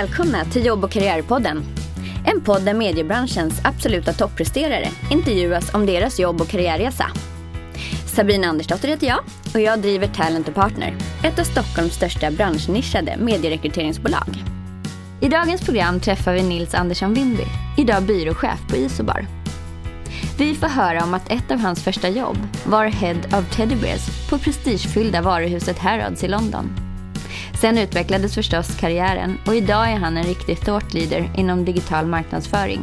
Välkomna till Jobb och karriärpodden. En podd där mediebranschens absoluta toppresterare intervjuas om deras jobb och karriärresa. Sabina Andersdotter heter jag och jag driver Talent Partner, ett av Stockholms största branschnischade medierekryteringsbolag. I dagens program träffar vi Nils Andersson Windby, idag byråchef på Isobar. Vi får höra om att ett av hans första jobb var Head of Teddy Bears på prestigefyllda varuhuset Harrods i London. Sen utvecklades förstås karriären och idag är han en riktig thought leader inom digital marknadsföring.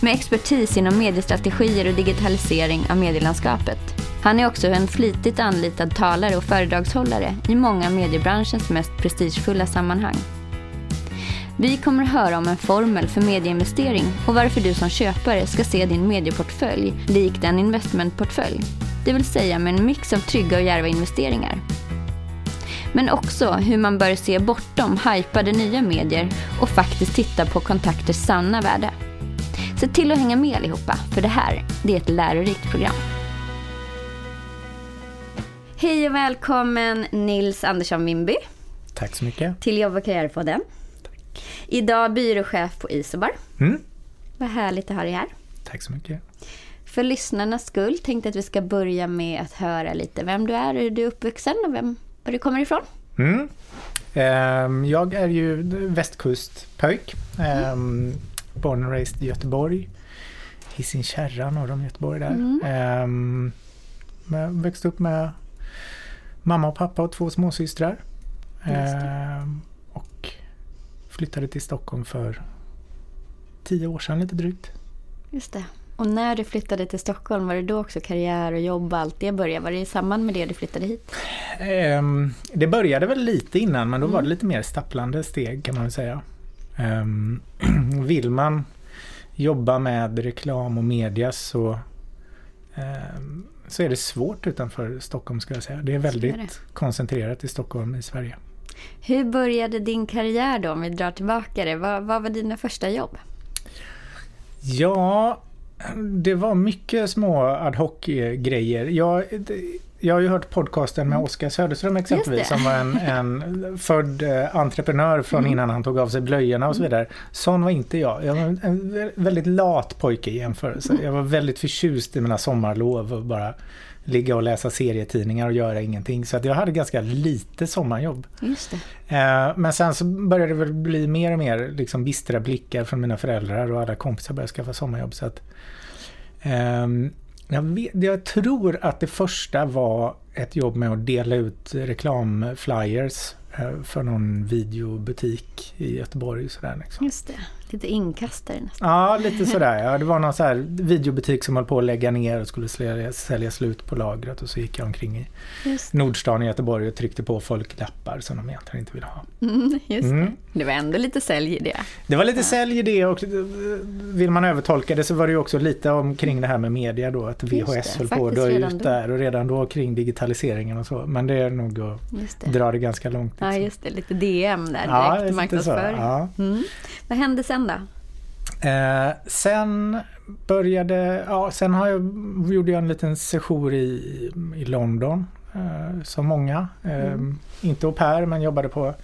Med expertis inom mediestrategier och digitalisering av medielandskapet. Han är också en flitigt anlitad talare och föredragshållare i många mediebranschens mest prestigefulla sammanhang. Vi kommer att höra om en formel för medieinvestering och varför du som köpare ska se din medieportfölj likt en investmentportfölj. Det vill säga med en mix av trygga och djärva investeringar. Men också hur man bör se bortom hypade nya medier och faktiskt titta på kontakters sanna värde. Se till att hänga med allihopa, för det här det är ett lärorikt program. Hej och välkommen Nils Andersson Wimby Tack så mycket. till Jobb och karriärpodden. Idag byråchef på Isobar. Mm. Vad härligt att ha dig här. Tack så mycket. För lyssnarnas skull tänkte jag att vi ska börja med att höra lite vem du är, hur du är uppvuxen och vem, var du kommer ifrån. Mm. Ehm, jag är ju västkustpöjk. Um, born and raised i Göteborg. Hisingen Kärra norr om Göteborg där. Mm. Men växte upp med mamma och pappa och två småsystrar. Ehm, och flyttade till Stockholm för tio år sedan lite drygt. Just det. Och när du flyttade till Stockholm, var det då också karriär och jobb och allt det började? Var det i samband med det du flyttade hit? Ehm, det började väl lite innan men då var Mm. det lite mer stapplande steg kan man väl säga. Um, vill man jobba med reklam och media så, ehm, så är det svårt utanför Stockholm ska jag säga. Det är väldigt det. koncentrerat i Stockholm i Sverige. Hur började din karriär då, om vi drar tillbaka det? Vad, vad var dina första jobb? Ja, det var mycket små ad hoc-grejer. Jag, jag har ju hört podcasten med Oskar Söderström exempelvis Mm. Som var en, en född eh, entreprenör från Mm. innan han tog av sig blöjorna och så vidare. Sån var inte jag. Jag var en- en vä- väldigt lat pojke i jämförelse. Mm. Jag var väldigt förtjust i mina sommarlov och bara ligga och läsa serietidningar och göra ingenting. Så att jag hade ganska lite sommarjobb. Just det. Eh, Men sen så började det väl bli mer och mer liksom bistra blickar från mina föräldrar och alla kompisar började skaffa sommarjobb. Så att, ehm, jag, vet, jag tror att det första var ett jobb med att dela ut reklamflyers eh, för någon videobutik i Göteborg. Sådär, liksom. Just det. Lite inkastare nästan. Ja, lite sådär. Ja. Det var någon så här videobutik som höll på att lägga ner och skulle sälja, sälja slut på lagret och så gick jag omkring i Nordstan i Göteborg och tryckte på folk lappar som de egentligen inte ville ha. mm, just Mm. det. Det var ändå lite sälj i det. Det var lite sälj i det och eh, vill man övertolka det så var det ju också lite omkring det här med media då att Just det, VHS höll på att dö ut där och redan då kring digitaliseringen och så. Men det är nog att dra det ganska långt. Ja, liksom. just det. Lite DM där, Ja, direkt så. marknadsföring. Ja. Mm. Vad hände sen då? Eh, sen började, ja sen har jag, gjorde jag en liten sejour i, i London eh, som många. Eh, Mm. Inte au pair men jobbade på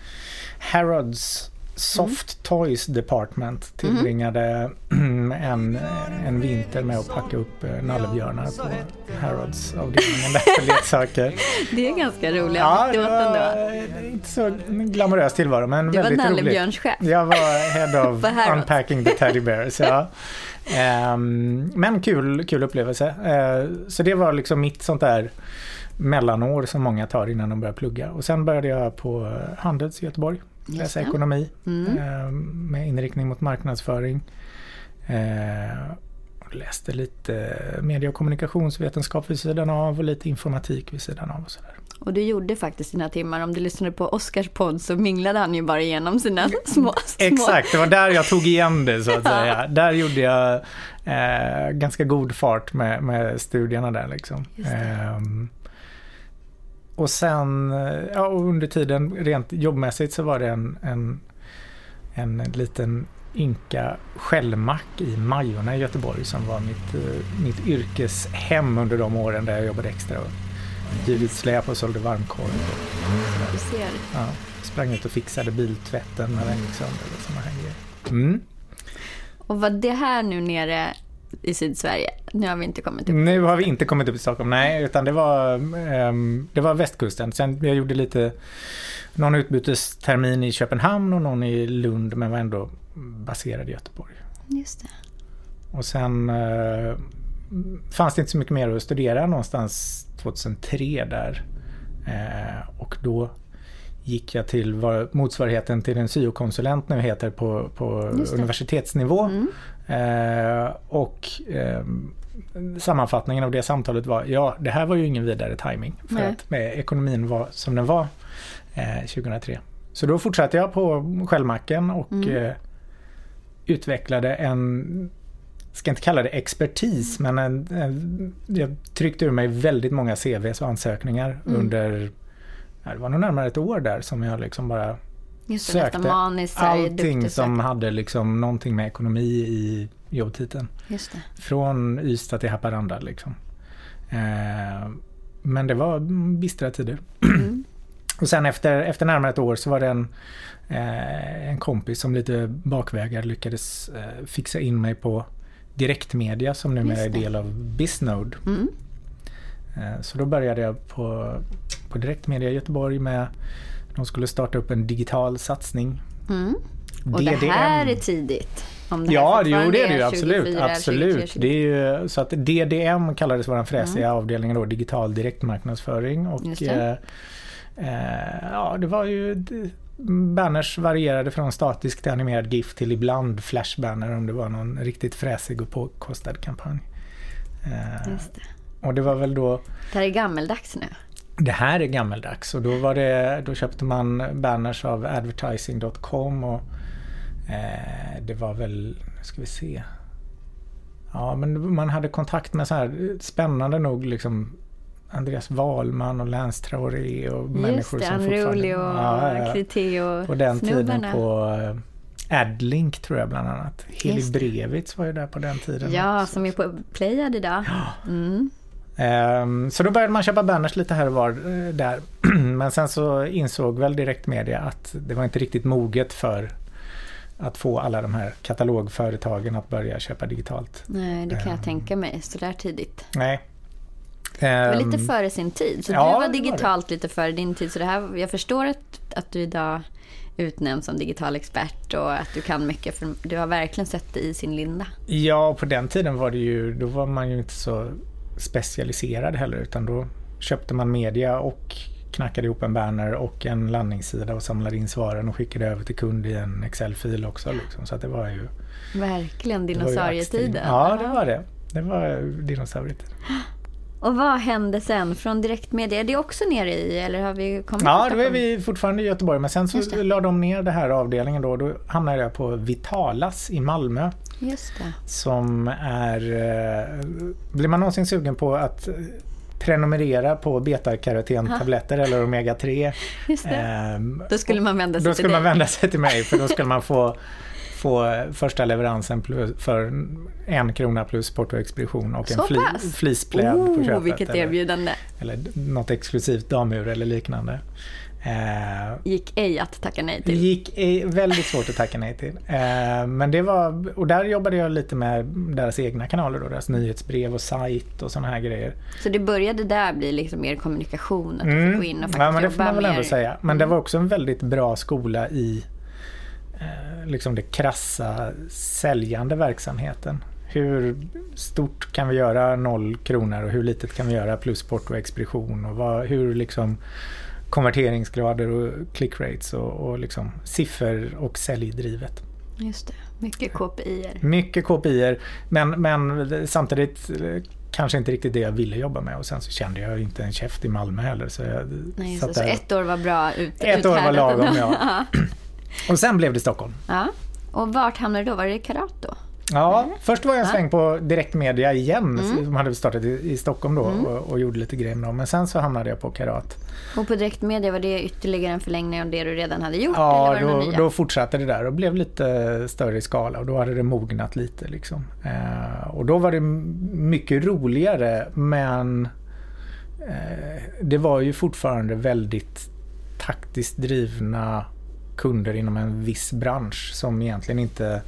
Harrods Soft Toys Department tillbringade en, en vinter med att packa upp eh, nallebjörnar på Harrods avdelningen där för leksaker. Det är ganska roliga Ja, det var eh, inte så glamorös tillvaro men Du var väldigt roligt. nallebjörnschef. Jag var head of unpacking the teddy bears. Ja. Ehm, men kul, kul upplevelse. Eh, så det var liksom mitt sånt där mellanår som många tar innan de börjar plugga. Och sen började jag på Handels i Göteborg. Läsa ekonomi Mm. eh, med inriktning mot marknadsföring. Eh, och läste lite media och kommunikationsvetenskap vid sidan av och lite informatik vid sidan av och sådär. Och du gjorde faktiskt dina timmar. Om du lyssnade på Oscars podd så minglade han ju bara igenom sina små... små. Exakt, det var där jag tog igen det så att säga. Där gjorde jag eh, ganska god fart med, med studierna där liksom. Ehm, och sen, ja, och under tiden rent jobbmässigt så var det en, en, en liten ynka skällmack i Majorna i Göteborg som var mitt, eh, mitt yrkeshem under de åren där jag jobbade extra. Hyrde släp och sålde varmkorv. Och, Du ser. Ja, sprang ut och fixade biltvätten när den gick sönder och såna här grejer. Mm. Och var det här nu nere i Sydsverige? Nu har vi inte kommit upp. Nu har vi inte kommit upp i Stockholm, nej, utan det var, ehm, det var västkusten. Sen jag gjorde lite, någon utbytestermin i Köpenhamn och någon i Lund, men var ändå baserad i Göteborg. Just det. Och sen eh, fanns det inte så mycket mer att studera någonstans 2003 där. Eh, och då gick jag till vad motsvarigheten till en syokonsulent nu heter på, på universitetsnivå. Mm. Eh, och eh, sammanfattningen av det samtalet var, ja det här var ju ingen vidare timing för Nej. att med ekonomin var som den var eh, 2003. Så då fortsatte jag på Skällmacken och Mm. eh, utvecklade en, ska inte kalla det expertis, men en, en, jag tryckte ur mig väldigt många CVs och ansökningar Mm. under, ja, det var nog närmare ett år där som jag liksom bara Just det, nästan sökte maniskt. allting som hade liksom någonting med ekonomi i jobbtiteln. Just det. Från Ystad till Haparanda liksom. Eh, men det var bistra tider. Mm. Och sen efter, efter närmare ett år så var det en, eh, en kompis som lite bakvägar lyckades eh, fixa in mig på direktmedia som numera är del av Bisnode. Mm. Eh, Så då började jag på, på direktmedia i Göteborg med de skulle starta upp en digital satsning. Mm. Och det DDM. här är tidigt. Om det Ja, jo, det är det ju 24, absolut. 23, absolut. 24. Det är ju, så att DDM kallades vår fräsiga avdelning då, digital direktmarknadsföring. Och, det. eh, eh, ja, det var ju det- banners varierade från statisk till animerad GIF till ibland flashbanner om det var någon riktigt fräsig och påkostad kampanj. Eh, det. och det var väl då det här är gammeldags nu. Det här är gammeldags och då, var det, då köpte man banners av advertising.com och eh, det var väl, nu ska vi se. Ja men man hade kontakt med så här spännande nog liksom Andreas Wahlman och Lance Traoré och människor Just det, som Unruly fortfarande... och Ja, ja. Krité och På den tiden snubbarna. på eh, Adlink tror jag bland annat. Heli. Brevitz var ju där på den tiden. Ja, också. som är på Playad idag. Mm. Ehm, Så då började man köpa banners lite här och var eh, där. Men sen så insåg väl direktmedia att det var inte riktigt moget för att få alla de här katalogföretagen att börja köpa digitalt. Nej, det kan jag Ehm. tänka mig. Så där tidigt. Nej. Det var Ehm, lite före sin tid. Så ja, du var var digitalt lite före din tid. Så det här, jag förstår att, att du idag utnämns som digital expert och att du kan mycket. För du har verkligen sett det i sin linda. Ja, på den tiden var det ju, då var man ju inte så specialiserad heller utan då köpte man media och knackade ihop en banner och en landningssida och samlade in svaren och skickade över till kund i en Excel-fil också. Liksom. Så att det var ju... Verkligen dinosaurietiden. Ja, det var det. Det var dinosaurietiden. Och vad hände sen från direktmedia? Är det också nere i eller har vi kommit Ja, då är vi fortfarande i Göteborg men sen så la de ner det här avdelningen då. Då hamnade jag på Vitalas i Malmö. Som är... eh, Blir man någonsin sugen på att prenumerera på betakarotén-tabletter eller omega-3 Just det. ehm, Då skulle man vända sig då till skulle man vända sig till mig för då skulle man få få första leveransen plus, för en krona plus portoexpedition och Så en fli, pass? flispläd på Oh, köpet. vilket eller- erbjudande. eller något exklusivt damur eller liknande. Eh, Gick ej att tacka nej det till. gick eh, väldigt svårt att tacka nej till. Eh, men det var, och där jobbade jag lite med deras egna kanaler då, deras nyhetsbrev och sajt och sådana här grejer. Så det började där bli liksom mer kommunikation, att du fick gå in och faktiskt Mm. ja, men det får man väl mer. ändå säga. Men det var också en väldigt bra skola i eh, liksom det krassa säljande verksamheten. Hur stort kan vi göra noll kronor och hur litet kan vi göra plus porto och expedition och vad, hur liksom konverteringsgrader och click rates och, och liksom siffror och säljdrivet. Just det, mycket KPI-er. Mycket KPIer men, men samtidigt eh, kanske inte riktigt det jag ville jobba med och sen så kände jag inte en käft i Malmö heller. Så jag Nej, så där. ett år var bra ut, Ett år var lagom, ja. Och sen blev det Stockholm. ja. Och vart hamnade du då? Var det Karat Ja, först var jag en sväng på direktmedia igen, Mm. som hade startat i, i Stockholm då och, och gjorde lite grejer med dem. Men sen så hamnade jag på Karat. Och på direktmedia, var det ytterligare en förlängning av det du redan hade gjort? Ja, eller var det då, då fortsatte det där och blev lite större i skala och då hade det mognat lite. Liksom. Eh, och då var det mycket roligare men eh, det var ju fortfarande väldigt taktiskt drivna kunder inom en viss bransch som egentligen inte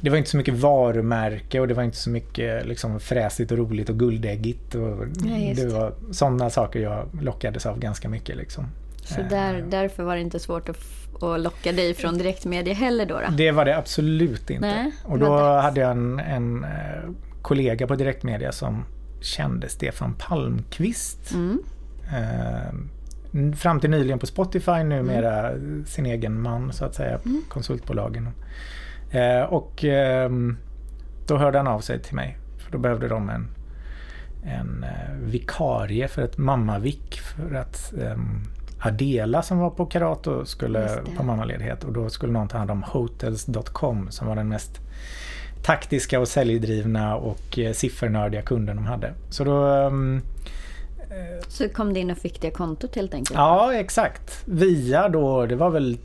det var inte så mycket varumärke och det var inte så mycket liksom fräsigt och roligt och guldäggigt. Och Ja, det var sådana saker jag lockades av ganska mycket. Liksom. Så Eh, där, därför var det inte svårt att, att locka dig från direktmedia heller då? då? Det var det absolut inte. Nej, och då hade jag en, en eh, kollega på direktmedia som kände Stefan Palmqvist. Mm. Eh, fram till nyligen på Spotify, numera sin egen man så att säga, Mm. konsultbolagen. Eh, och ehm, då hörde han av sig till mig. För då behövde de en, en eh, vikarie för ett mammavik för att ehm, Adela som var på Karato skulle det. på mammaledighet och då skulle någon ta hand om Hotels.com som var den mest taktiska och säljdrivna och eh, siffernördiga kunden de hade. Så då ehm, Så kom du in och fick det kontot helt enkelt? Ja, exakt. Via då, det var väl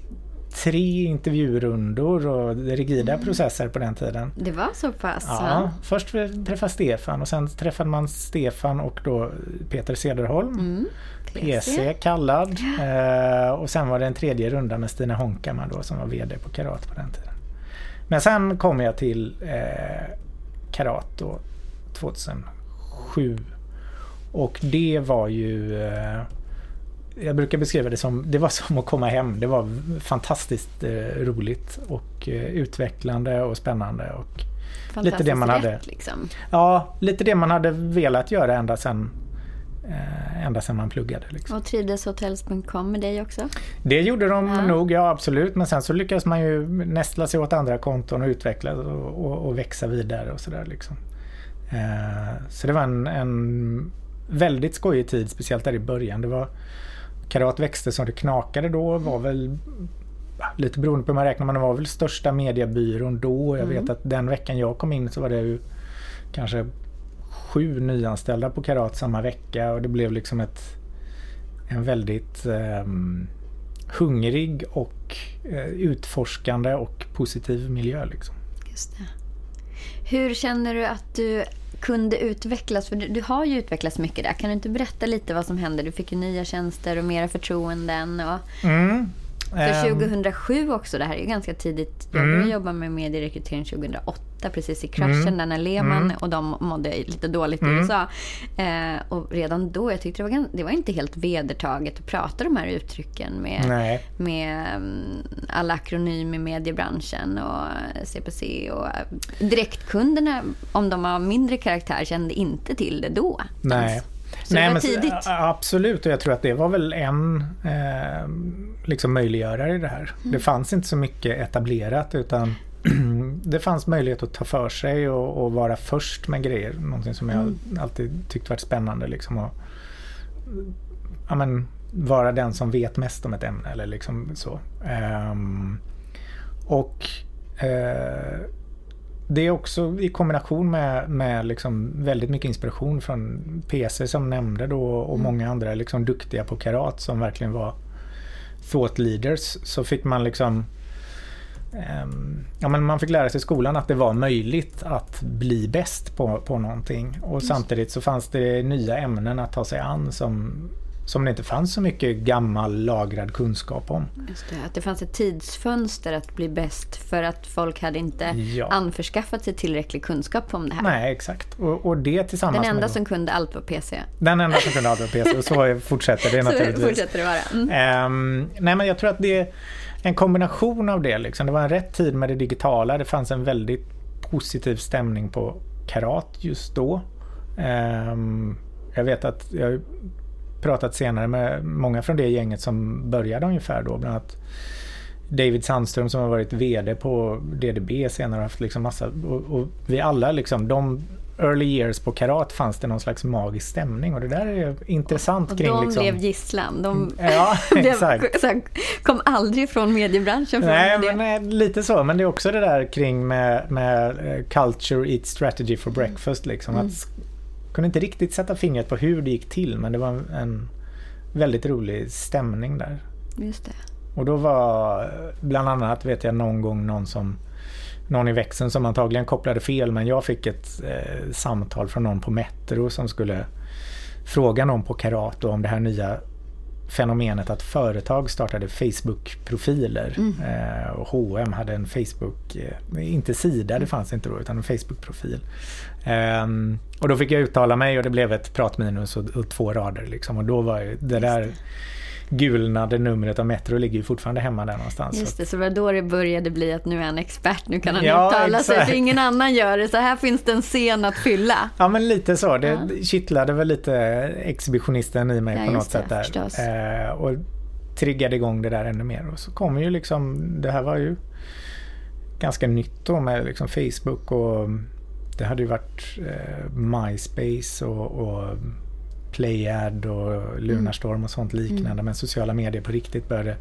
tre intervjurundor och rigida processer på den tiden. Det var så pass? Ja, va? först träffade Stefan och sen träffade man Stefan och då Peter Cederholm. Mm. PC kallad. Eh, och sen var det en tredje runda med Stina Honkama då som var VD på Karat på den tiden. Men sen kom jag till eh, Karat då 2007. Och det var ju eh, jag brukar beskriva det som, det var som att komma hem. Det var fantastiskt eh, roligt och eh, utvecklande och spännande. Och, lite det man Fantastiskt hade. rätt, Liksom. ja, lite det man hade velat göra ända sedan, eh, ända sedan man pluggade. Liksom. Och trivdes Hotels.com med dig också? Det gjorde de Ja. nog, ja absolut. Men sen så lyckas man ju nästla sig åt andra konton och utveckla och, och, och växa vidare och sådär. Liksom. Eh, så det var en, en väldigt skojig tid, speciellt där i början. Det var, Karat växte som det knakade då, var väl lite beroende på hur man räknar, men det var väl största mediebyrån då. Jag vet att den veckan jag kom in så var det ju kanske sju nyanställda på Karat samma vecka och det blev liksom ett en väldigt ehm, hungrig och eh, utforskande och positiv miljö. Liksom. Just det. Hur känner du att du kunde utvecklas? För du, du har ju utvecklats mycket där. Kan du inte berätta lite vad som hände? Du fick ju nya tjänster och mera förtroenden. Och Mm för Ehm, 2007 också, det här är ju ganska tidigt. Jag Mm. började jobba med medierekrytering 2008, precis i kraschen Mm. där när Lehman Mm. och de mådde lite dåligt i Mm. USA. Eh, och redan då, jag tyckte det var, det var inte helt vedertaget att prata de här uttrycken med, Nej. med mm, alla akronymer i mediebranschen och CPC. Och eh, direktkunderna, om de har mindre karaktär, kände inte till det då. Nej. ens. Så det var men, tidigt. Absolut, och jag tror att det var väl en eh, liksom möjliggörare i det här. Mm. Det fanns inte så mycket etablerat utan det fanns möjlighet att ta för sig och, och vara först med grejer. Någonting som jag Mm. alltid tyckt varit spännande. Liksom, och, ja, men, vara den som vet mest om ett ämne. Eller liksom så. Ehm, och eh, det är också i kombination med, med liksom väldigt mycket inspiration från PC som nämnde då och många andra liksom duktiga på karat som verkligen var thought leaders så fick man liksom ehm, Ja, men man fick lära sig i skolan att det var möjligt att bli bäst på, på någonting. Och samtidigt så fanns det nya ämnen att ta sig an som som det inte fanns så mycket gammal lagrad kunskap om. Det, att det fanns ett tidsfönster att bli bäst för att folk hade inte Ja. anförskaffat sig tillräcklig kunskap om det här. Nej, exakt. Och, och det tillsammans Den enda med... som kunde allt var PC. Den enda som kunde använda PC och så fortsätter det Så naturligtvis. fortsätter det vara. Mm. Ehm, nej men jag tror att det är en kombination av det. Liksom. Det var en rätt tid med det digitala. Det fanns en väldigt positiv stämning på karat just då. Ehm, jag vet att jag pratat senare med många från det gänget som började ungefär då. Bland annat David Sandström som har varit VD på DDB senare och haft liksom massa och, och vi alla liksom de early years på karat fanns det någon slags magisk stämning och det där är intressant Och kring de liksom... blev gisslan. De Ja, blev, exakt. kom aldrig från mediebranschen. Från Nej, det. men eh, lite så. Men det är också det där kring med, med eh, culture eat strategy for breakfast. Liksom. Mm. Att kunde inte riktigt sätta fingret på hur det gick till men det var en, väldigt rolig stämning där. Just det. Och då var bland annat vet jag någon gång någon som någon i växeln som antagligen kopplade fel men jag fick ett eh, samtal från någon på Metro som skulle fråga någon på Karat då om det här nya fenomenet att företag startade Facebook-profiler. Eh, och H&M hade en Facebook, eh, inte sida det fanns inte då utan en Facebook-profil. Ehm, och då fick jag uttala mig och det blev ett pratminus och, och två rader liksom. Och då var det där gulnade numret av Metro ligger ju fortfarande hemma där någonstans. Just det, så var då det började bli att nu är han expert, nu kan han Ja, uttala sig exakt. för ingen annan gör det. Så här finns det en scen att fylla. Ja men lite så. Det Ja. kittlade väl lite exhibitionisten i mig Ja, på något det, sätt där. förstås. Eh, och triggade igång det där ännu mer. Och så kom ju liksom, det här var ju ganska nytt då med liksom Facebook och det hade ju varit eh, MySpace och, och Playad och Lunarstorm och sånt liknande. Mm. Men sociala medier på riktigt började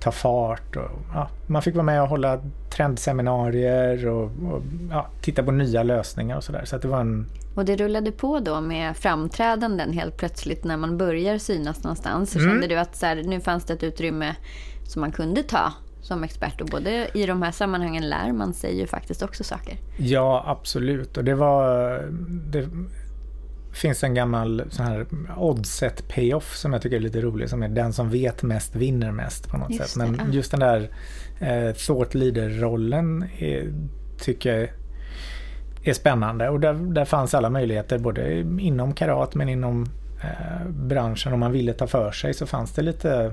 ta fart. Och, ja, man fick vara med och hålla trendseminarier och, och ja, titta på nya lösningar och sådär. Så det var en... Och det rullade på då med framträdanden helt plötsligt när man börjar synas någonstans. Så Mm. kände du att så här, nu fanns det ett utrymme som man kunde ta som expert. Och både i de här sammanhangen lär man sig ju faktiskt också saker. Ja, absolut. Och det var... Det finns en gammal sån här oddset payoff som jag tycker är lite rolig. Som är den som vet mest vinner mest på något Just sätt. det, Men ja. just den där eh, thought leader-rollen tycker jag är spännande. Och där, där fanns alla möjligheter både inom karat men inom eh, branschen. Om man ville ta för sig så fanns det lite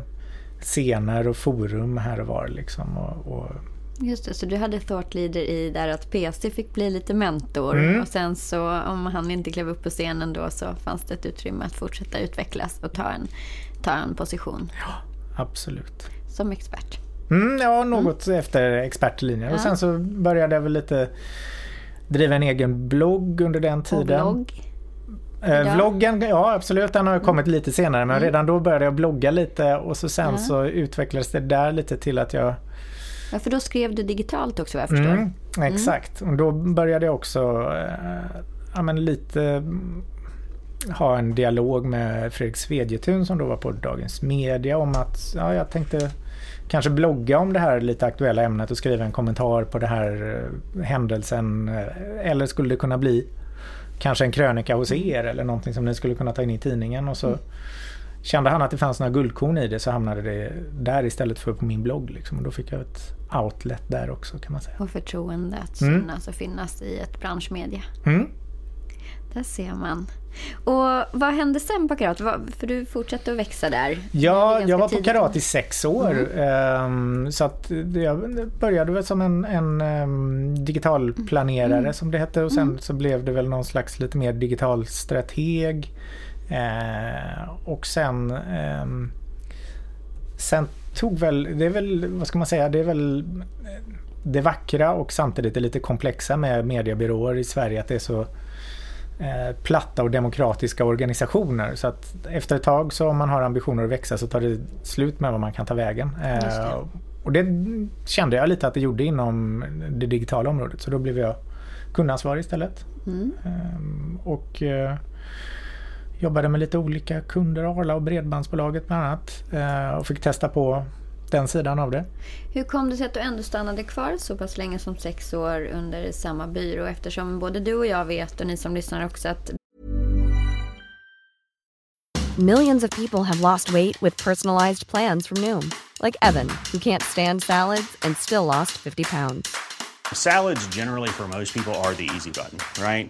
scener och forum här och var. Liksom, och, och Just det, så du hade thought leader i där att PC fick bli lite mentor. Mm. Och sen så om han inte klev upp på scenen då så fanns det ett utrymme att fortsätta utvecklas och ta en, ta en position absolut. som expert. Mm, ja, något efter expertlinjen. Ja. Och sen så började jag väl lite driva en egen blogg under den Och tiden. blogg. Eh, vloggen, ja absolut, den har ju kommit lite senare men redan då började jag blogga lite och så sen Ja. så utvecklades det där lite till att jag Ja, för då skrev du digitalt också vad jag förstår. Mm, exakt. Och då började jag också eh, ja, men lite mm, ha en dialog med Fredrik Svedjetun som då var på Dagens Media om att ja, jag tänkte kanske blogga om det här lite aktuella ämnet och skriva en kommentar på det här eh, händelsen. eh, Eller skulle det kunna bli kanske en krönika hos er eller någonting som ni skulle kunna ta in i tidningen och så Kände han att det fanns några guldkorn i det så hamnade det där istället för på min blogg. Liksom. Och då fick jag ett outlet där också kan man säga. Och förtroende att Mm. och finnas i ett branschmedia. Mm. Där ser man. Och vad hände sen på Karat? För du fortsatte att växa där. Ja, jag var på karat i sex år. Ehm, så att jag började väl som en, en um, digital planerare Mm. som det hette och sen så blev det väl någon slags lite mer digital strateg. Eh, och sen ehm, Sen tog väl, det är väl, vad ska man säga, det är väl det vackra och samtidigt det lite komplexa med mediebyråer i Sverige att det är så eh, platta och demokratiska organisationer. Så att efter ett tag så om man har ambitioner att växa så tar det slut med vad man kan ta vägen. Det. Eh, och det kände jag lite att det gjorde inom det digitala området. Så då blev jag kundansvarig istället. Mm. Ehm, och eh, jobbade med lite olika kunder, Arla och Bredbandsbolaget bland annat. Eh, och fick testa på den sidan av det. Hur kom det sig att du ändå stannade kvar så pass länge som sex år under samma byrå? Eftersom både du och jag vet och ni som lyssnar också att Millions of people have lost weight with personalized plans from Noom, like Evan, who can't stand salads and still lost 50 pounds. Salads, generally, for most people, are the easy button, right?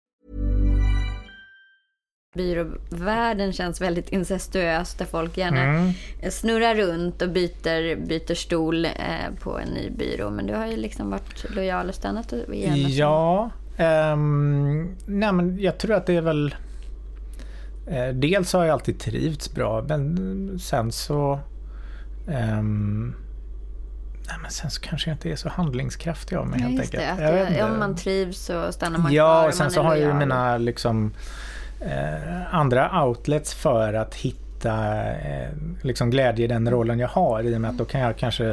Byråvärlden känns väldigt incestuös där folk gärna Mm. snurrar runt och byter, byter stol eh, på en ny byrå. Men du har ju liksom varit lojal och stannat igen. Ja, ehm, nej men jag tror att det är väl... Eh, dels har jag alltid trivts bra men sen så... ehm, nej men sen så kanske jag inte är så handlingskraftig av mig Ja, helt det. enkelt. Jag det, inte. om man trivs så stannar man kvar. Ja, och sen så har jag ju mina liksom eh, andra outlets för att hitta eh, liksom glädje i den rollen jag har i och med att då kan jag kanske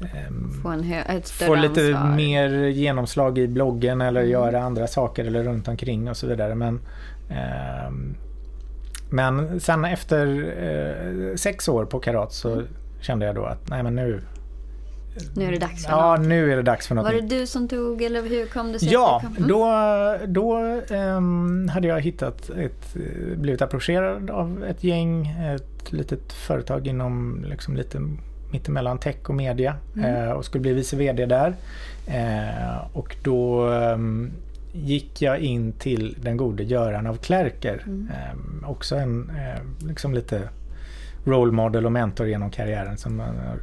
ehm, Få få lite ansvar. Mm. mer genomslag i bloggen eller göra andra saker eller runt omkring och så vidare. Men, ehm, men sen efter eh, sex år på Karat så Mm. kände jag då att nej men nu, Nu är det dags för ja något. nu är det dags för något Var det du som tog eller hur kom det sig? Ja? Mm. då, då ehm, hade jag hittat ett, blivit approcherad av ett gäng, ett litet företag inom liksom lite mittemellan tech och media eh, och skulle bli vice VD där. Eh, och då ehm, gick jag in till den gode Göran av Klerker. Ehm, också en eh, liksom lite role model och mentor genom karriären som man har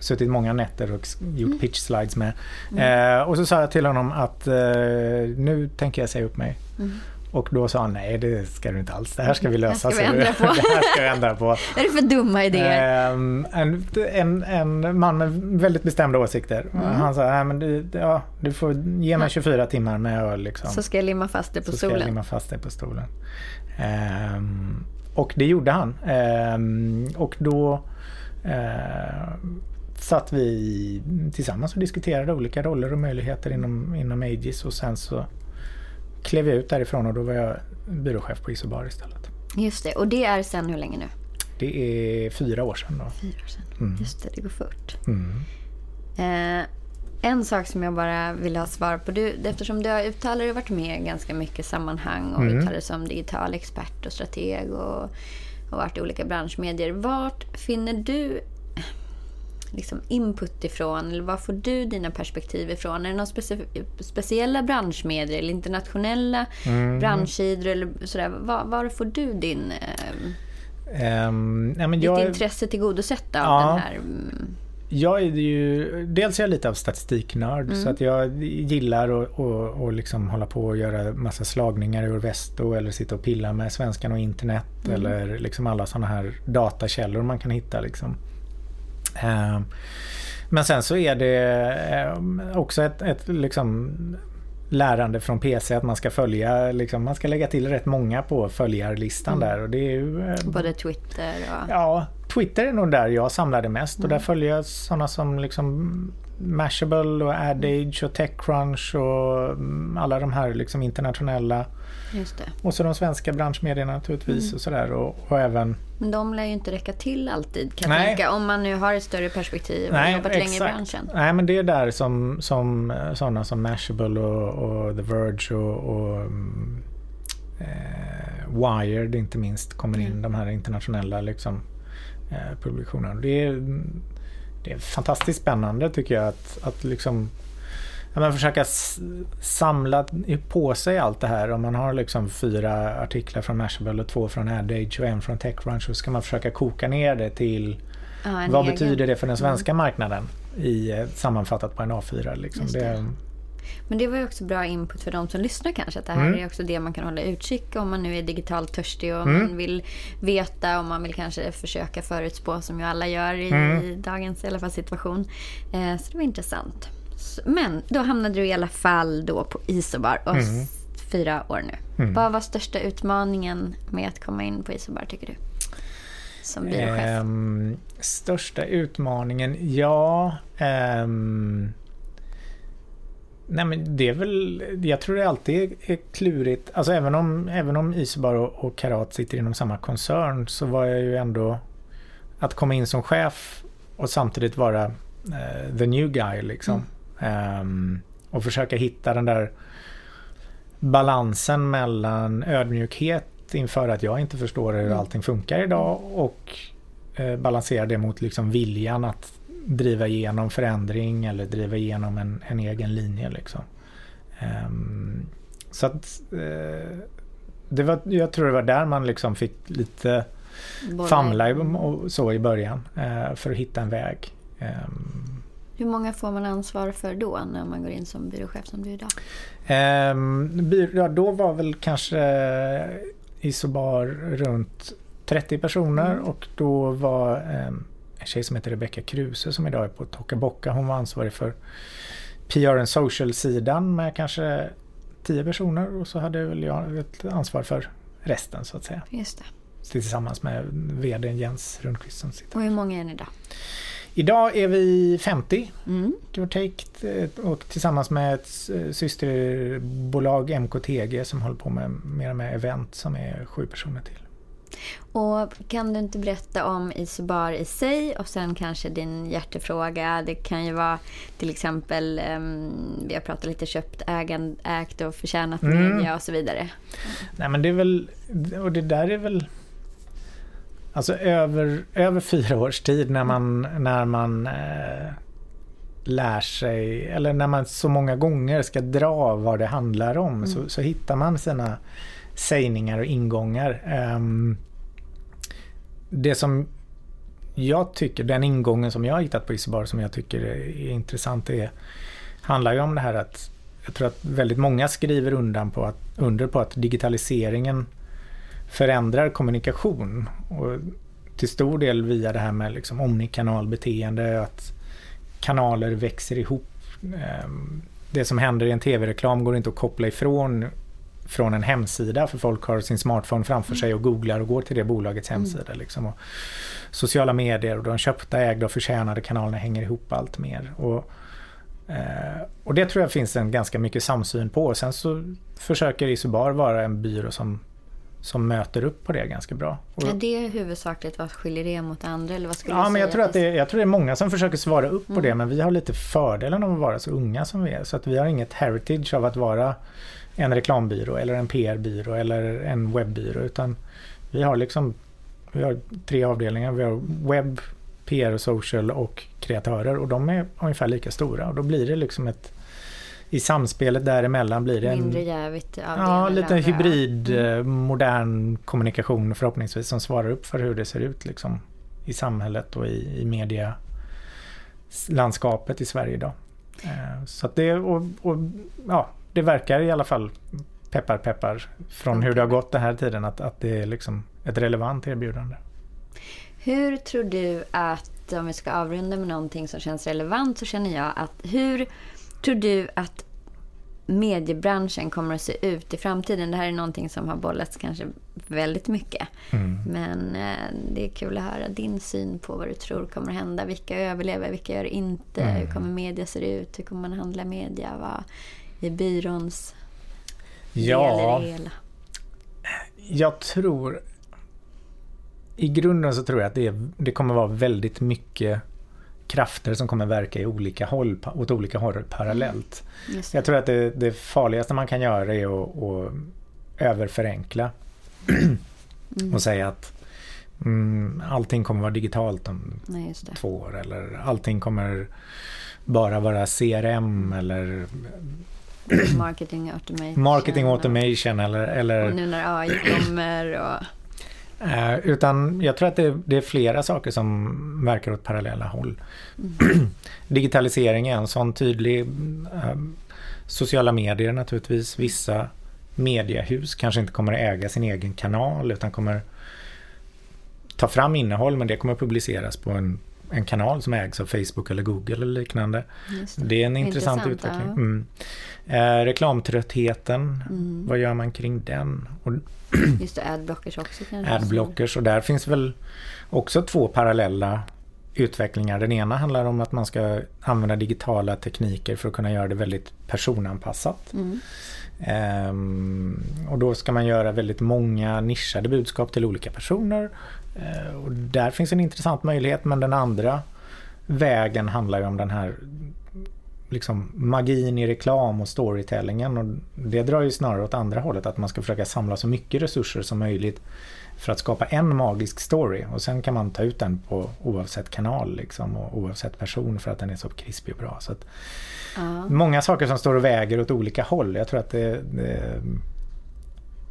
suttit många nätter och gjort pitch slides med. Eh, och så sa jag till honom att eh, nu tänker jag säga upp mig. Och då sa han nej det ska du inte alls, det här ska vi lösa. ska vi ändra på." det här ska vi ändra på. Är det för dumma idéer? Ehm, en, en, en man med väldigt bestämda åsikter. Mm. Han sa, nej men du, ja, du får ge mig 24 timmar med öl liksom. Så ska jag limma fast det på så ska jag stolen. limma fast dig på stolen. Ehm, och det gjorde han. Ehm, och då eh, satt vi tillsammans och diskuterade olika roller och möjligheter inom, inom Aegis och sen så klev jag ut därifrån och då var jag byråchef på Isobar istället. Just det, och det är sen hur länge nu? Det är fyra år sedan då. Fyra år sedan. Just det, det går fort. Mm. Eh, en sak som jag bara vill ha svar på. Du, eftersom du har uttalat dig och varit med i ganska mycket sammanhang och Mm. uttalat dig som digital expert och strateg och, och varit i olika branschmedier. Vart finner du liksom input ifrån? Eller var får du dina perspektiv ifrån? Är det några speci- speciella branschmedier eller internationella Mm. branschsidor eller sådär? Var, var får du din, eh, Ehm, men ditt jag, intresse tillgodosett av Ja. den här? mm, jag är ju, dels är jag lite av statistiknörd Mm. så att jag gillar att och, och liksom hålla på och göra massa slagningar ur Vesto eller sitta och pilla med svenskan och internet Mm. eller liksom alla sådana här datakällor man kan hitta liksom. Ehm, men sen så är det ehm, också ett, ett liksom lärande från PC att man ska följa, liksom, man ska lägga till rätt många på följarlistan Mm. där och det är ju eh, Både Twitter och... Ja, Twitter är nog där jag samlade mest och där följer jag sådana som liksom Mashable och AdAge och Techcrunch och mm, alla de här liksom internationella. Och så de svenska branschmedierna naturligtvis och sådär och, och även Men de lär ju inte räcka till alltid kan jag Nej. tänka. Om man nu har ett större perspektiv och jobbat länge i branschen. Nej men det är där som, som eh, sådana som Mashable och, och The Verge och, och mm, eh, Wired inte minst kommer in. De här internationella liksom, eh, publikationerna. Det är, det är fantastiskt spännande tycker jag att, att liksom ja, men försöka samla på sig allt det här. Om man har liksom fyra artiklar från Mashable och två från AdAge och en från Techcrunch så ska man försöka koka ner det till Ja, vad egen. betyder det för den svenska marknaden i eh, sammanfattat på en A4? Liksom. Det. det. Men det var ju också bra input för de som lyssnar kanske. Att det här Mm. är också det man kan hålla utkik om man nu är digitalt törstig och Mm. man vill veta och man vill kanske försöka förutspå som ju alla gör i, Mm. dagens i alla fall, situation. Eh, så det var intressant. Men då hamnade du i alla fall då på Isobar och Mm. fyra år nu. Vad var största utmaningen med att komma in på Isobar tycker du? Som byråchef. Ehm, största utmaningen? Ja... ehm, nej men det är väl... Jag tror det alltid är klurigt. Alltså även om, även om Isbar och, och Karat sitter inom samma koncern så var jag ju ändå... Att komma in som chef och samtidigt vara eh, the new guy liksom. Ehm, och försöka hitta den där balansen mellan ödmjukhet inför att jag inte förstår hur allting funkar idag och eh, balansera det mot liksom viljan att driva igenom förändring eller driva igenom en, en egen linje. Liksom. Ehm, så att eh, det var, jag tror det var där man liksom fick lite Bollar. famla i- och så i början eh, för att hitta en väg. Ehm, Hur många får man ansvar för då när man går in som byråchef som du idag? Ja, då var väl kanske Isobar runt 30 personer och då var ehm, en tjej som heter Rebecca Kruse som idag är på Tockabocka. Hon var ansvarig för PR and social-sidan med kanske 10 personer och så hade väl jag ett ansvar för resten så att säga. Just det. Tillsammans med VD Jens Rundqvist som sitter. Och hur många är ni idag? Idag är vi 50 Mm. give or take eh, och tillsammans med ett eh, systerbolag MKTG som håller på med mer med event som är sju personer till. Och kan du inte berätta om Isobar i sig och sen kanske din hjärtefråga? Det kan ju vara till exempel, ehm, vi har pratat lite köpt, ägand, ägt och förtjänat Mm. media och så vidare. Nej men det är väl, och det där är väl Alltså över, över fyra års tid när man, när man eh, lär sig, eller när man så många gånger ska dra vad det handlar om så, så hittar man sina sägningar och ingångar. Ehm, det som jag tycker, den ingången som jag har hittat på Isobar som jag tycker är, är intressant är, handlar ju om det här att jag tror att väldigt många skriver undan på att, under på att digitaliseringen förändrar kommunikation. Och till stor del via det här med liksom omnikanalbeteende, att kanaler växer ihop. Ehm, Det som händer i en tv-reklam går inte att koppla ifrån från en hemsida för folk har sin smartphone framför sig och googlar och går till det bolagets hemsida. Liksom. Och sociala medier och de köpta, ägda och förtjänade kanalerna hänger ihop allt mer. Och, eh, och det tror jag finns en ganska mycket samsyn på. Sen så försöker Isobar vara en byrå som, som möter upp på det ganska bra. Och, Är det huvudsakligt vad skiljer det mot andra? Eller vad skulle Ja, men jag tror, att det, jag tror det är många som försöker svara upp på det men vi har lite fördelen av att vara så unga som vi är. Så att vi har inget heritage av att vara en reklambyrå eller en PR-byrå eller en webbyrå utan vi har liksom vi har tre avdelningar. Vi har webb, PR och social och kreatörer och de är ungefär lika stora och då blir det liksom ett i samspelet däremellan blir det en Mindre jävigt Ja, lite hybrid, Mm. eh, modern kommunikation förhoppningsvis som svarar upp för hur det ser ut liksom, i samhället och i, i medialandskapet i Sverige idag. Eh, Så det, och, och, ja, det verkar i alla fall peppar peppar från hur det har gått den här tiden att, att det är liksom ett relevant erbjudande. Hur tror du att, om vi ska avrunda med någonting som känns relevant, så känner jag att hur tror du att mediebranschen kommer att se ut i framtiden? Det här är någonting som har bollats kanske väldigt mycket. Mm. Men eh, det är kul att höra din syn på vad du tror kommer att hända. Vilka överlever, vilka gör inte? Mm. Hur kommer media se ut? Hur kommer man handla media? Vad är byråns Ja, del i det hela? jag tror i grunden så tror jag att det, är, det kommer vara väldigt mycket krafter som kommer verka i olika håll, åt olika håll parallellt. Det. Jag tror att det, det farligaste man kan göra är att, att överförenkla och säga att mm, allting kommer vara digitalt om Nej, två år eller allting kommer bara vara CRM eller Marketing automation. marketing automation eller, eller Och nu när AI kommer och... Eh, utan jag tror att det, det är flera saker som verkar åt parallella håll. Digitalisering är en sån tydlig eh, Sociala medier naturligtvis. Vissa mediehus kanske inte kommer att äga sin egen kanal utan kommer ta fram innehåll men det kommer att publiceras på en, en kanal som ägs av Facebook eller Google eller liknande. Just Det är en intressant, Intressant, utveckling. Mm. Eh, reklamtröttheten, Mm. vad gör man kring den? Och Just det, adblockers också kanske. adblockers och där finns väl också två parallella utvecklingar. Den ena handlar om att man ska använda digitala tekniker för att kunna göra det väldigt personanpassat. Mm. Ehm, och då ska man göra väldigt många nischade budskap till olika personer. Eh, och där finns en intressant möjlighet men den andra vägen handlar ju om den här liksom magin i reklam och storytellingen och det drar ju snarare åt andra hållet att man ska försöka samla så mycket resurser som möjligt för att skapa en magisk story och sen kan man ta ut den på oavsett kanal liksom och oavsett person för att den är så krispig och bra. Så att Ja. Många saker som står och väger åt olika håll. Jag tror att det, det,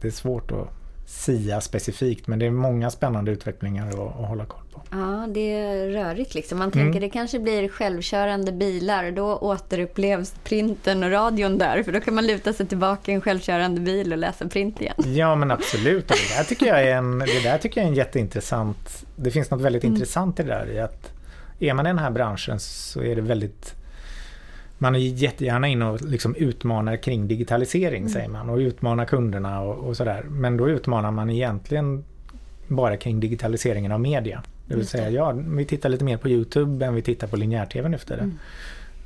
det är svårt att sia specifikt men det är många spännande utvecklingar att, att hålla koll på. Ja, det är rörigt liksom. Man Mm. tänker det kanske blir självkörande bilar. Då återupplevs printen och radion där. För då kan man luta sig tillbaka i en självkörande bil och läsa print igen. Ja men absolut. Och det, där tycker jag är en, det där tycker jag är en jätteintressant... Det finns något väldigt intressant i det där i att är man i den här branschen så är det väldigt man är jättegärna in och liksom utmanar kring digitalisering säger man och utmanar kunderna och, och sådär. Men då utmanar man egentligen bara kring digitaliseringen av media. Det vill säga, ja, vi tittar lite mer på Youtube än vi tittar på linjär-tv nu för tiden.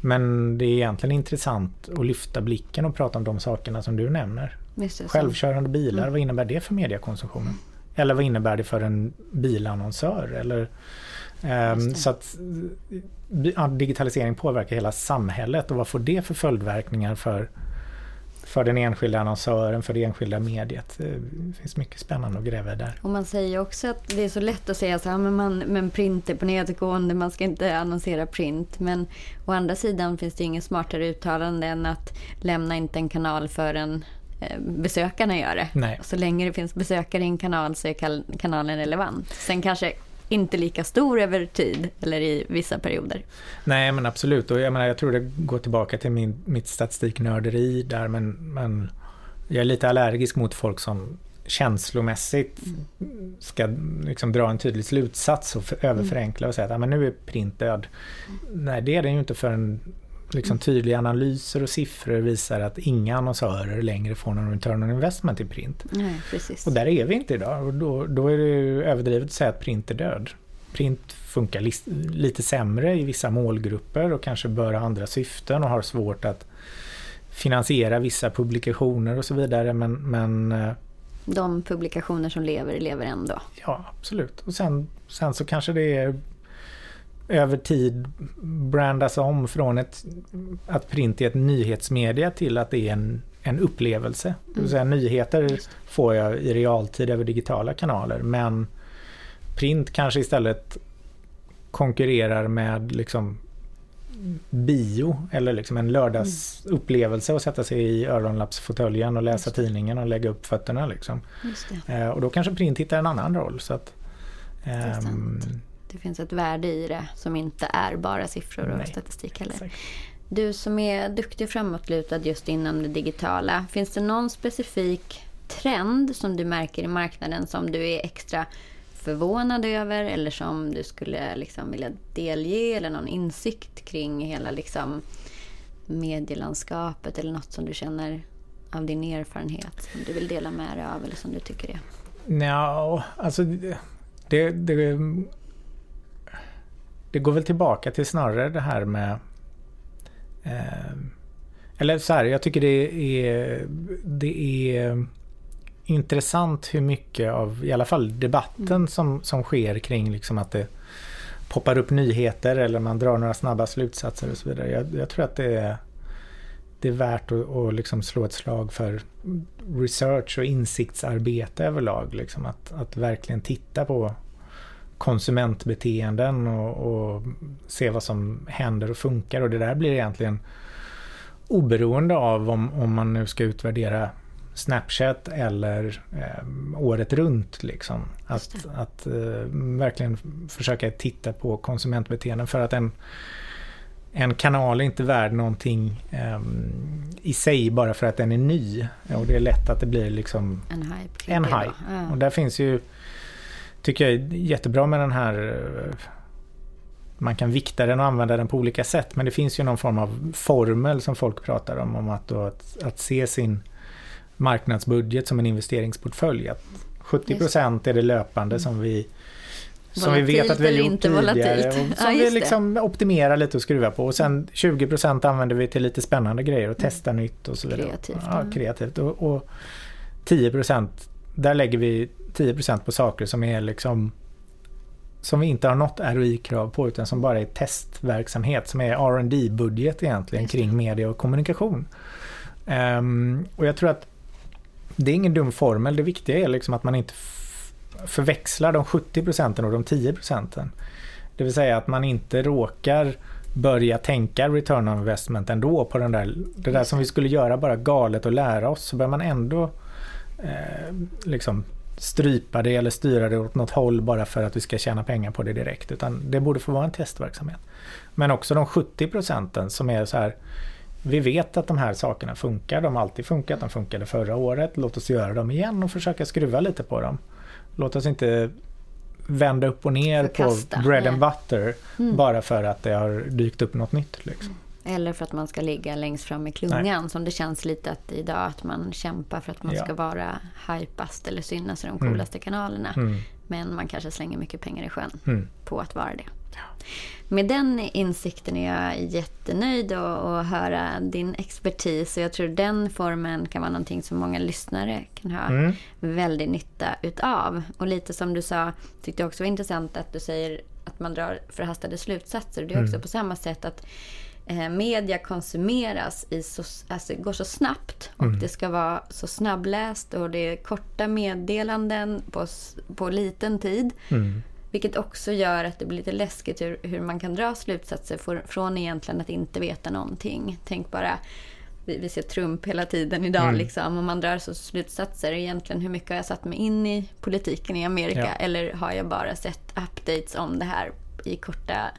Men det är egentligen intressant att lyfta blicken och prata om de sakerna som du nämner. Självkörande bilar, Mm. vad innebär det för mediekonsumtionen? Eller vad innebär det för en bilannonsör? Eller. Så att ja, digitalisering påverkar hela samhället och vad får det för följdverkningar för, för den enskilda annonsören, för det enskilda mediet? Det finns mycket spännande att gräva där. Och man säger också att det är så lätt att säga så här, men, man, men print är på nedgående, man ska inte annonsera print. Men å andra sidan finns det inget smartare uttalande än att lämna inte en kanal förrän eh, besökarna gör det. Nej. Så länge det finns besökare i en kanal så är kanalen relevant. Sen kanske inte lika stor över tid eller i vissa perioder. Nej men absolut och jag menar jag tror det går tillbaka till min, mitt statistiknörderi där men, men jag är lite allergisk mot folk som känslomässigt ska liksom dra en tydlig slutsats och för, överförenkla och säga att men nu är print död. Nej det är den ju inte förrän liksom tydliga analyser och siffror visar att inga annonsörer längre får någon return on investment i print. Nej, precis. Och där är vi inte idag och då, då är det ju överdrivet att säga att print är död. Print funkar lis- lite sämre i vissa målgrupper och kanske bör ha andra syften och har svårt att finansiera vissa publikationer och så vidare men, men eh, De publikationer som lever, lever ändå. ja absolut. Och sen, sen så kanske det är över tid brandas om från ett, att print är ett nyhetsmedia till att det är en, en upplevelse. Det vill säga nyheter får jag i realtid över digitala kanaler men print kanske istället konkurrerar med liksom bio eller liksom en lördagsupplevelse att sätta sig i öronlappsfåtöljen och läsa tidningen och lägga upp fötterna liksom. Eh, och då kanske print hittar en annan roll. Så att, ehm. Det finns ett värde i det som inte är bara siffror och Nej, statistik heller. exakt. Du som är duktig och framåtlutad just inom det digitala. Finns det någon specifik trend som du märker i marknaden som du är extra förvånad över eller som du skulle liksom vilja delge eller någon insikt kring hela liksom medielandskapet eller något som du känner av din erfarenhet som du vill dela med dig av eller som du tycker är Ja, alltså det, det, det, går väl tillbaka till snarare det här med eh, eller så här, jag tycker det är det är intressant hur mycket av i alla fall debatten som, som sker kring liksom att det poppar upp nyheter eller man drar några snabba slutsatser och så vidare. Jag, jag tror att det är det är värt att, att liksom slå ett slag för research och insiktsarbete överlag. Liksom att, att verkligen titta på konsumentbeteenden och, och se vad som händer och funkar. Och det där blir egentligen oberoende av om, om man nu ska utvärdera Snapchat eller eh, året runt. Liksom. Att, att eh, verkligen försöka titta på konsumentbeteenden för att en en kanal är inte värd någonting ehm, i sig bara för att den är ny. Och det är lätt att det blir liksom En hype. en hype. Och där finns ju, tycker jag, är jättebra med den här eh, man kan vikta den och använda den på olika sätt men det finns ju någon form av formel som folk pratar om, om att, då, att, att se sin marknadsbudget som en investeringsportfölj. Att 70% är det löpande som vi som vi vet Volatilt att vi har gjort tidigare volatilt. och Ja, som vi just det. liksom optimerar lite och skruvar på. Och sen 20% använder vi till lite spännande grejer och testa nytt och så vidare. Kreativt, Ja, ja. kreativt. Och, och 10% där lägger vi 10% på saker som är liksom som vi inte har något ROI-krav på utan som bara är testverksamhet som är rd budget egentligen kring media och kommunikation. Ehm, och jag tror att det är ingen dum formel. Det viktiga är liksom att man inte förväxlar de 70 procenten och de 10 procenten. Det vill säga att man inte råkar börja tänka return on investment ändå på den där, det där som vi skulle göra bara galet och lära oss så bör man ändå eh, liksom strypa det eller styra det åt något håll bara för att vi ska tjäna pengar på det direkt. Utan det borde få vara en testverksamhet. Men också de 70 procenten som är så här vi vet att de här sakerna funkar. De har alltid funkat. De funkade förra året. Låt oss göra dem igen och försöka skruva lite på dem. Låt oss inte vända upp och ner Förkasta, på bread and butter Mm. bara för att det har dykt upp något nytt. Liksom. Eller för att man ska ligga längst fram i klungan. Som det känns lite att idag att man kämpar för att man Ja. ska vara hypast eller synas i de Mm. coolaste kanalerna. Mm. Men man kanske slänger mycket pengar i sjön Mm. på att vara det. Med den insikten är jag jättenöjd att att höra din expertis. Och jag tror den formen kan vara någonting som många lyssnare kan ha Mm. väldigt nytta utav. Och lite som du sa, tyckte jag också var intressant att du säger att man drar förhastade slutsatser. Det är också Mm. på samma sätt att eh, media konsumeras i så, alltså, går så snabbt och Mm. det ska vara så snabbläst och det är korta meddelanden på, på liten tid. Mm. Vilket också gör att det blir lite läskigt hur, hur man kan dra slutsatser för, från egentligen att inte veta någonting. Tänk bara, vi, vi ser Trump hela tiden idag Mm. liksom. Och man drar så slutsatser. Egentligen hur mycket har jag satt mig in i politiken i Amerika? Ja. Eller har jag bara sett updates om det här i korta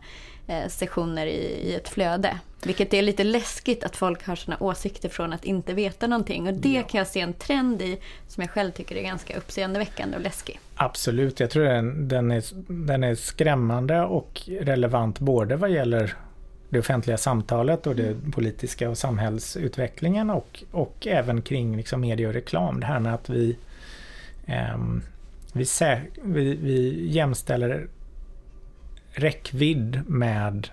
sessioner i, ett flöde? Vilket är lite läskigt att folk har sina åsikter från att inte veta någonting. Och det kan jag se en trend i som jag själv tycker är ganska uppseendeväckande och läskig. Absolut, jag tror den, den, är, den är skrämmande och relevant både vad gäller det offentliga samtalet och det politiska och samhällsutvecklingen och, och även kring liksom media och reklam. Det här med att vi, ehm, vi, vi, vi jämställer räckvidd med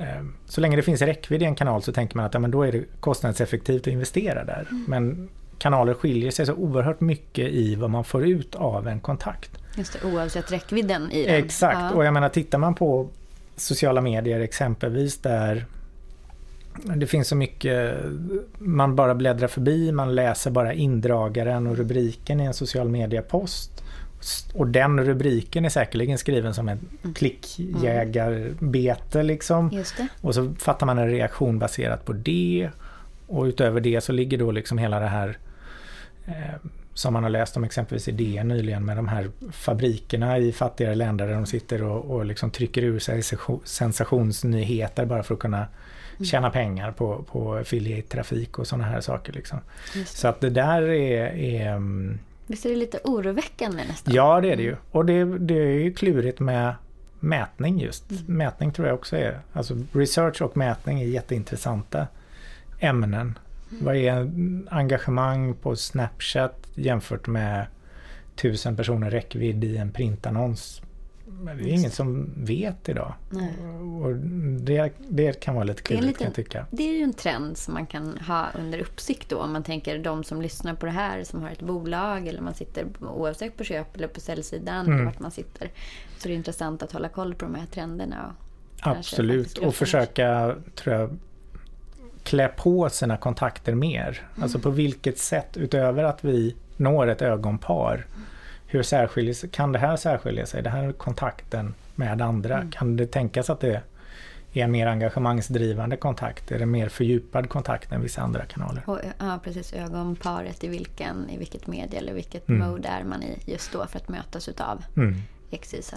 ehm, så länge det finns räckvidd i en kanal så tänker man att ja, men då är det kostnadseffektivt att investera där. Men kanaler skiljer sig så oerhört mycket i vad man får ut av en kontakt. Just det, oavsett räckvidden i den. Exakt, Ja. och jag menar tittar man på sociala medier exempelvis där det finns så mycket, man bara bläddrar förbi, man läser bara indragaren och rubriken i en social media-post. Och den rubriken är säkerligen skriven som ett klickjägarbete liksom. Och så fattar man en reaktion baserat på det. Och utöver det så ligger då liksom hela det här eh, som man har läst om exempelvis i DN nyligen med de här fabrikerna i fattigare länder där de sitter och, och liksom trycker ur sig sensation- sensationsnyheter bara för att kunna tjäna pengar på, på affiliate-trafik och sådana här saker. Liksom. Så att det där är, är mm, Visst är det lite oroväckande nästan? Ja, det är det ju. Och det, det är ju klurigt med mätning just. Mätning tror jag också är, alltså research och mätning är jätteintressanta ämnen. Vad är engagemang på Snapchat jämfört med tusen personer räckvidd i en printannons? Men Det är ingen som vet idag. Nej. Och det, det kan vara lite klurigt kan jag tycka. det är ju en trend som man kan ha under uppsikt då. Om man tänker de som lyssnar på det här som har ett bolag eller man sitter oavsett på köp eller på säljsidan Mm. eller vart man sitter. Så det är intressant att hålla koll på de här trenderna. Och Absolut, och försöka tror jag, klä på sina kontakter mer. Alltså på vilket sätt, utöver att vi når ett ögonpar, hur särskiljer, kan det här särskilja sig? Det här är kontakten med andra. Kan det tänkas att det är en mer engagemangsdrivande kontakt? Är det mer fördjupad kontakt än vissa andra kanaler? Och, ja, precis. Ögonparet i, vilken, i vilket medie eller vilket Mm. mode är man i just då för att mötas utav Mm. XYZ.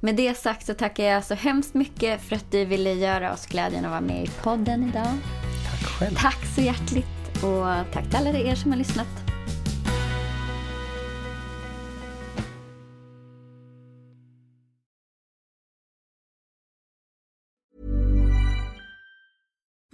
Med det sagt så tackar jag så hemskt mycket för att du ville göra oss glädjen att vara med i podden idag. Tack själv. Tack så hjärtligt och tack till alla er som har lyssnat.